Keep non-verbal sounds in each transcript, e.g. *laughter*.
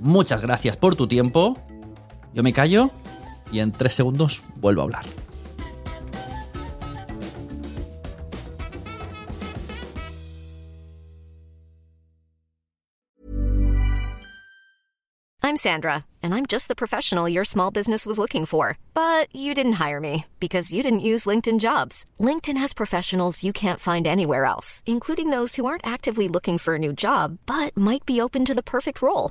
Muchas gracias por tu tiempo. Yo me callo y en tres segundos vuelvo a hablar. I'm Sandra, and I'm just the professional your small business was looking for. But you didn't hire me because you didn't use LinkedIn jobs. LinkedIn has professionals you can't find anywhere else, including those who aren't actively looking for a new job but might be open to the perfect role,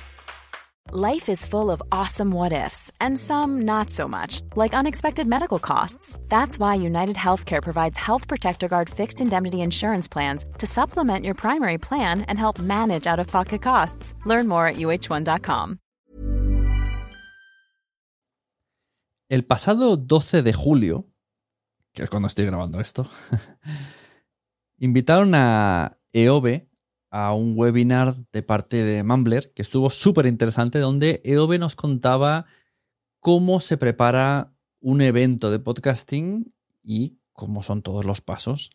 Life is full of awesome what ifs, and some not so much, like unexpected medical costs. That's why United Healthcare provides Health Protector Guard fixed indemnity insurance plans to supplement your primary plan and help manage out of pocket costs. Learn more at uh1.com. El pasado 12 de julio, que es cuando estoy grabando esto, *laughs* invitaron a EOB a un webinar de parte de Mumbler que estuvo súper interesante, donde EOB nos contaba cómo se prepara un evento de podcasting y cómo son todos los pasos.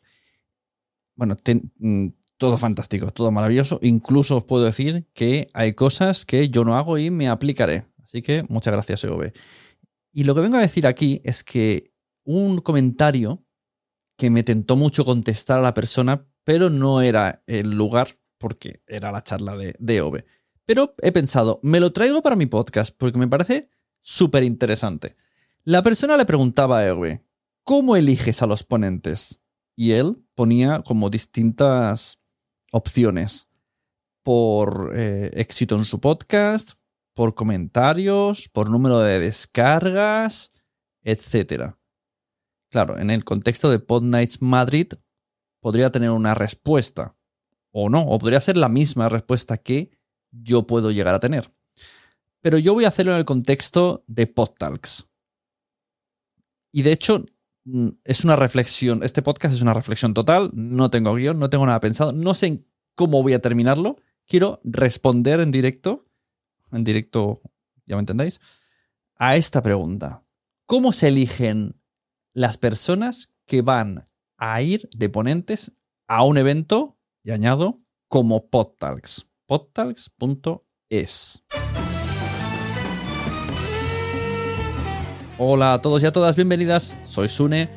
Bueno, mm, todo fantástico, todo maravilloso. Incluso os puedo decir que hay cosas que yo no hago y me aplicaré. Así que muchas gracias, EOB. Y lo que vengo a decir aquí es que un comentario que me tentó mucho contestar a la persona, pero no era el lugar porque era la charla de, de. Pero he pensado, me lo traigo para mi podcast porque me parece súper interesante. La persona le preguntaba a EOB, ¿cómo eliges a los ponentes? Y él ponía como distintas opciones por eh, éxito en su podcast, por comentarios, por número de descargas, etc. Claro, en el contexto de Pod Nights Madrid podría tener una respuesta o no, o podría ser la misma respuesta que yo puedo llegar a tener. Pero yo voy a hacerlo en el contexto de PodTalks. Y de hecho, mm, es una reflexión, este podcast es una reflexión total, no tengo guion, no tengo nada pensado, no sé cómo voy a terminarlo, quiero responder en directo, en directo, ya me entendéis, a esta pregunta. ¿Cómo se eligen las personas que van a ir de ponentes a un evento, y añado, como PodTalks? podtalks.es. Hola a todos y a todas, bienvenidas. Soy Sune,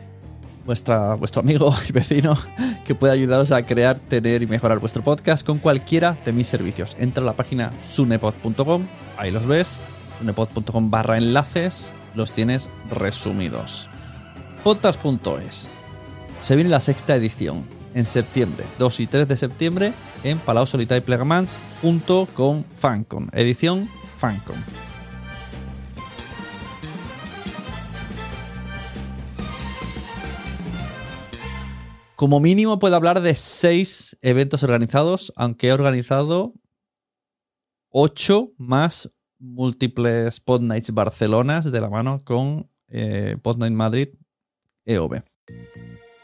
vuestra, vuestro amigo *laughs* y vecino que puede ayudaros a crear, tener y mejorar vuestro podcast con cualquiera de mis servicios. Entra a la página sunepod.com, ahí los ves, sunepod.com barra enlaces, los tienes resumidos. Podcast.es. Se viene la sexta edición en septiembre, 2 y 3 de septiembre, en Palau Solità y Plegamans, junto con Fancon, edición Fancon. Como mínimo puedo hablar de seis eventos organizados, aunque he organizado ocho más múltiples Pod Nights Barcelonas de la mano con eh, Pod Night Madrid EOB.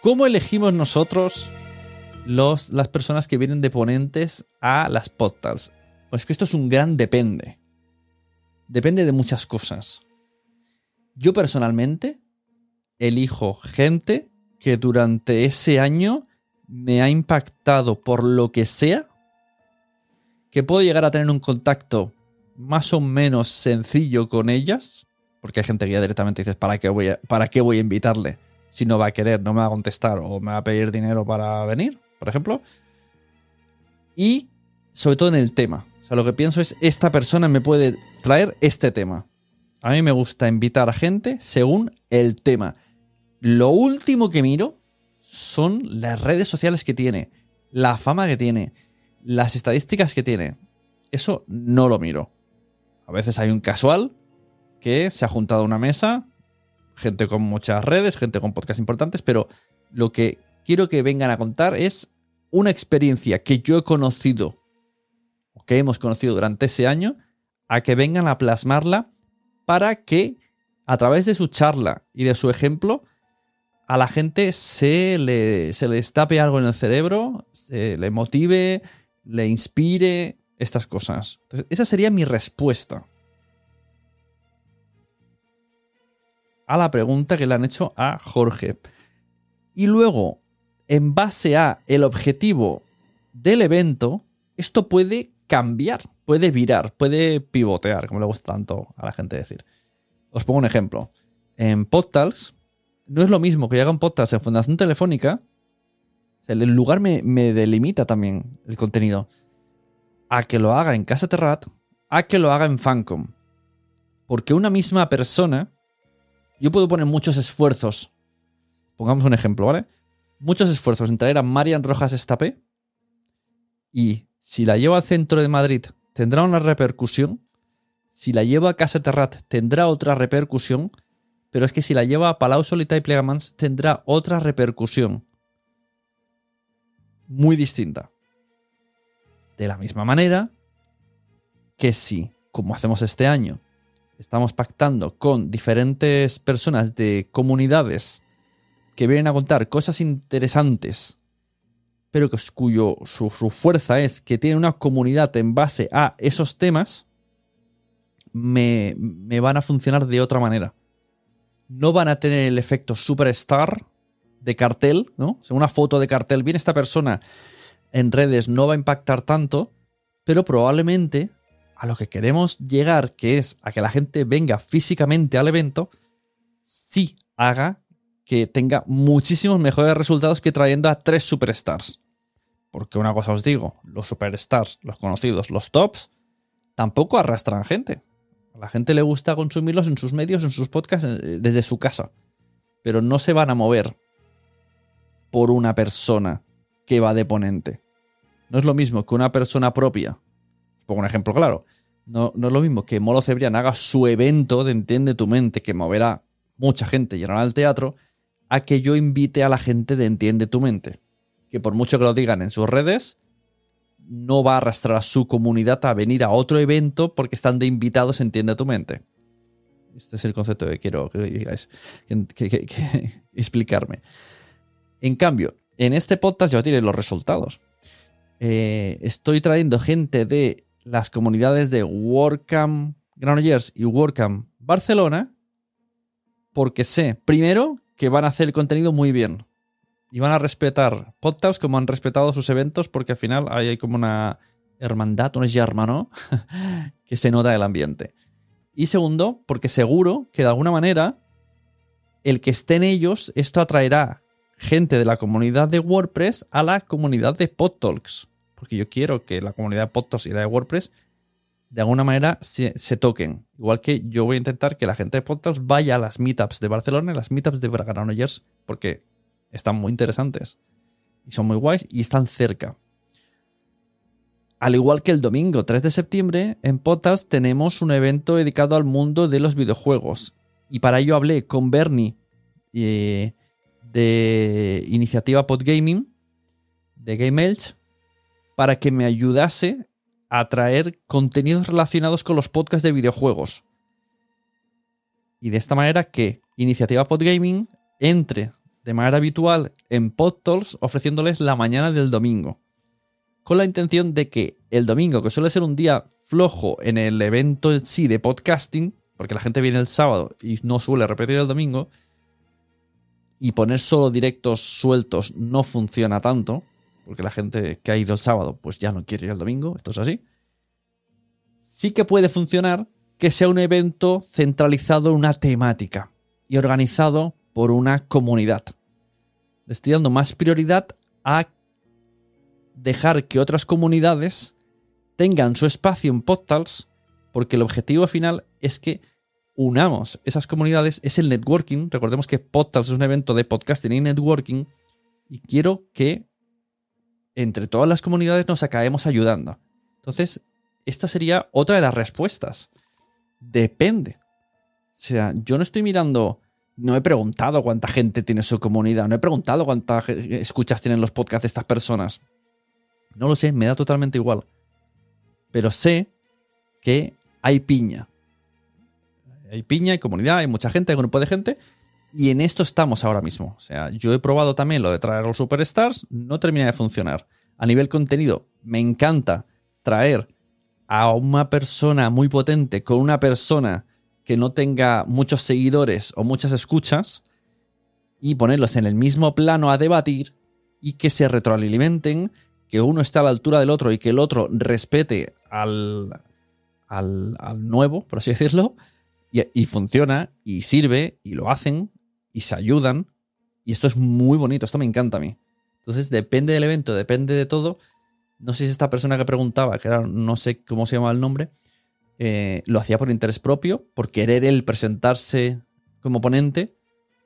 ¿Cómo elegimos nosotros los, las personas que vienen de ponentes a las podcasts? Pues que esto es un gran depende. Depende de muchas cosas. Yo personalmente elijo gente que durante ese año me ha impactado por lo que sea, que puedo llegar a tener un contacto más o menos sencillo con ellas, porque hay gente que ya directamente dices, ¿para qué voy a, ¿para qué voy a invitarle? Si no va a querer, no me va a contestar o me va a pedir dinero para venir, por ejemplo. Y sobre todo en el tema. O sea, lo que pienso es, esta persona me puede traer este tema. A mí me gusta invitar a gente según el tema. Lo último que miro son las redes sociales que tiene, la fama que tiene, las estadísticas que tiene. Eso no lo miro. A veces hay un casual que se ha juntado a una mesa, gente con muchas redes, gente con podcasts importantes, pero lo que quiero que vengan a contar es una experiencia que yo he conocido o que hemos conocido durante ese año, a que vengan a plasmarla para que a través de su charla y de su ejemplo a la gente se le, se le algo en el cerebro, se le motive, le inspire estas cosas. Entonces, esa sería mi respuesta a la pregunta que le han hecho a Jorge. Y luego, en base a el objetivo del evento, esto puede cambiar, puede virar, puede pivotear, como le gusta tanto a la gente decir. Os pongo un ejemplo. En Podtals, no es lo mismo que hagan Podtals en Fundación Telefónica. El lugar me, me, delimita también el contenido. A que lo haga en Casa Terrat, a que lo haga en Fancom. Porque una misma persona, yo puedo poner muchos esfuerzos. Pongamos un ejemplo, ¿vale? Muchos esfuerzos en traer a Marian Rojas Estapé y si la llevo al centro de Madrid, tendrá una repercusión. Si la llevo a Casa Terrat, tendrá otra repercusión. Pero es que si la llevo a Palau Solita y Plegamans, tendrá otra repercusión. Muy distinta. De la misma manera que si, como hacemos este año, estamos pactando con diferentes personas de comunidades que vienen a contar cosas interesantes pero que, cuyo su, fuerza es que tiene una comunidad en base a esos temas, me, van a funcionar de otra manera. No van a tener el efecto superstar de cartel, ¿no? O una foto de cartel, viene esta persona en redes, no va a impactar tanto, pero probablemente a lo que queremos llegar, que es a que la gente venga físicamente al evento, sí haga que tenga muchísimos mejores resultados que trayendo a tres superstars. Porque una cosa os digo, los superstars, los conocidos, los tops, tampoco arrastran gente. A la gente le gusta consumirlos en sus medios, en sus podcasts, eh, desde su casa. Pero no se van a mover por una persona que va de ponente. No es lo mismo que una persona propia. Pongo un ejemplo claro. No, no es lo mismo que Molo Cebrián haga su evento de Entiende tu mente, que moverá mucha gente, llenará el teatro, a que yo invite a la gente de Entiende tu mente que por mucho que lo digan en sus redes, no va a arrastrar a su comunidad a venir a otro evento porque están de invitados, entiende tu mente. Este es el concepto que quiero que, *laughs* explicarme. En cambio, en este podcast ya tiene los resultados. Eh, estoy trayendo gente de las comunidades de WordCamp Granollers y WordCamp Barcelona porque sé, primero, que van a hacer el contenido muy bien y van a respetar podcasts como han respetado sus eventos, porque al final hay como una hermandad, un hermano, *laughs* que se nota el ambiente. Y segundo, porque seguro que de alguna manera el que esté en ellos, esto atraerá gente de la comunidad de WordPress a la comunidad de PodTalks. Porque yo quiero que la comunidad de PodTalks y la de WordPress de alguna manera se, toquen. Igual que yo voy a intentar que la gente de PodTalks vaya a las meetups de Barcelona y las meetups de Granollers, porque están muy interesantes. Y son muy guays y están cerca. Al igual que el domingo 3 de septiembre, en Potas tenemos un evento dedicado al mundo de los videojuegos. Y para ello hablé con Bernie eh, de iniciativa Podgaming, de Game Elch, para que me ayudase a traer contenidos relacionados con los podcasts de videojuegos. Y de esta manera que Iniciativa Podgaming entre de manera habitual en PodTalks ofreciéndoles la mañana del domingo. Con la intención de que el domingo, que suele ser un día flojo en el evento en sí de podcasting, porque la gente viene el sábado y no suele repetir el domingo, y poner solo directos sueltos no funciona tanto, porque la gente que ha ido el sábado pues ya no quiere ir el domingo, esto es así. sí que puede funcionar que sea un evento centralizado en una temática y organizado por una comunidad. Le estoy dando más prioridad a dejar que otras comunidades tengan su espacio en Podtals, porque el objetivo final es que unamos esas comunidades, es el networking. Recordemos que Podtals es un evento de podcasting y networking, y quiero que entre todas las comunidades nos acabemos ayudando. Entonces, esta sería otra de las respuestas. Depende. O sea, yo no estoy mirando, no he preguntado cuánta gente tiene su comunidad, no he preguntado cuántas escuchas tienen los podcasts de estas personas. No lo sé, me da totalmente igual. Pero sé que hay piña. Hay piña, hay comunidad, hay mucha gente, hay grupo de gente. Y en esto estamos ahora mismo. O sea, yo he probado también lo de traer los superstars, no termina de funcionar. A nivel contenido, me encanta traer a una persona muy potente con una persona que no tenga muchos seguidores o muchas escuchas y ponerlos en el mismo plano a debatir y que se retroalimenten, que uno esté a la altura del otro y que el otro respete al, al, nuevo, por así decirlo, y funciona y sirve y lo hacen y se ayudan. Y esto es muy bonito, esto me encanta a mí. Entonces depende del evento, depende de todo no sé si esta persona que preguntaba, que era, no sé cómo se llama el nombre, eh, lo hacía por interés propio, por querer él presentarse como ponente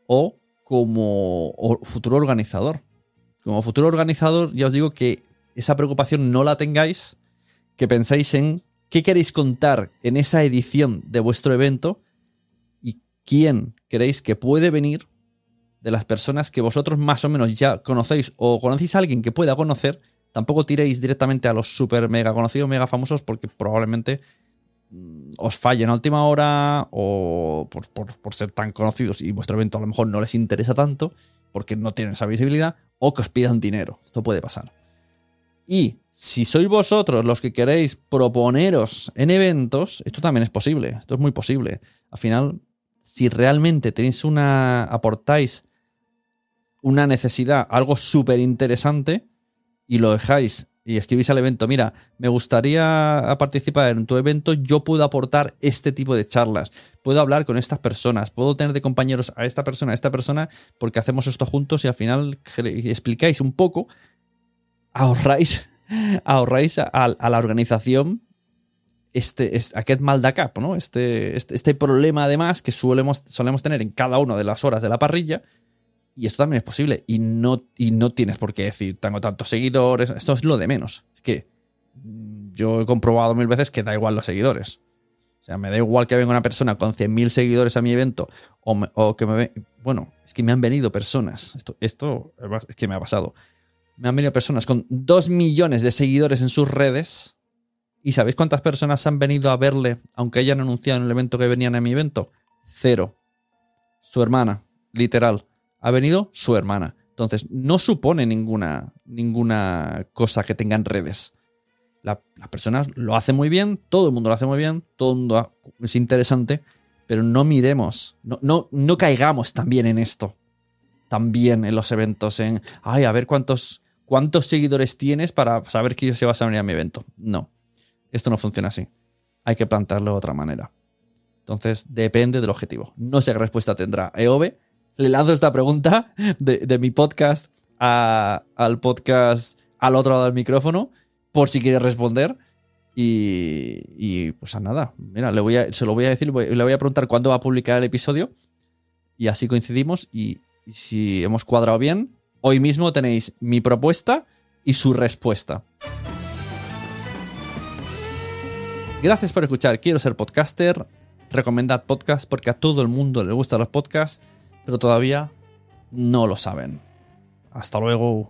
o como futuro organizador. Como futuro organizador, ya os digo que esa preocupación no la tengáis, que pensáis en qué queréis contar en esa edición de vuestro evento quién queréis que puede venir de las personas que vosotros más o menos ya conocéis o conocéis a alguien que pueda conocer Tampoco tiréis directamente a los super mega conocidos, mega famosos, porque probablemente mm, os fallen a última hora o por, ser tan conocidos y vuestro evento a lo mejor no les interesa tanto porque no tienen esa visibilidad o que os pidan dinero. Esto puede pasar. Y si sois vosotros los que queréis proponeros en eventos, esto también es posible. Esto es muy posible. Al final, si realmente tenéis una. aportáis una necesidad, algo súper interesante, y lo dejáis y escribís al evento, mira, me gustaría participar en tu evento, yo puedo aportar este tipo de charlas, puedo hablar con estas personas, puedo tener de compañeros a esta persona, a esta persona, porque hacemos esto juntos y al final explicáis un poco, ahorráis, *laughs* ahorráis a, la organización este, este aquest mal de cap, ¿no? Este, este, este problema además que solemos, solemos tener en cada una de las horas de la parrilla, y esto también es posible. Y no, y no tienes por qué decir, tengo tantos seguidores. Esto es lo de menos. Es que yo he comprobado mil veces que da igual los seguidores. O sea, me da igual que venga una persona con 100.000 seguidores a mi evento o, que me ve, Bueno, es que me han venido personas. Esto, esto es que me ha pasado. Me han venido personas con 2 millones de seguidores en sus redes. ¿Y sabéis cuántas personas han venido a verle, aunque hayan anunciado en el evento que venían a mi evento? Cero. Su hermana, literal ha venido su hermana. Entonces, no supone ninguna, ninguna cosa que tengan redes. las personas lo hacen muy bien, todo el mundo lo hace muy bien, todo el mundo es interesante, pero no miremos, no, no, no caigamos también en esto. También en los eventos, en, ay, a ver cuántos, cuántos seguidores tienes para saber que se va a venir a mi evento. No, esto no funciona así. Hay que plantearlo de otra manera. Entonces, depende del objetivo. No sé qué respuesta tendrá EOB le lanzo esta pregunta de, mi podcast al podcast al otro lado del micrófono, por si quiere responder. Y, pues a nada, mira, le voy a, se lo voy a decir, le voy a preguntar cuándo va a publicar el episodio. Y así coincidimos. Y si hemos cuadrado bien, hoy mismo tenéis mi propuesta y su respuesta. Gracias por escuchar. Quiero ser podcaster. Recomendad podcast porque a todo el mundo le gustan los podcasts pero todavía no lo saben. Hasta luego.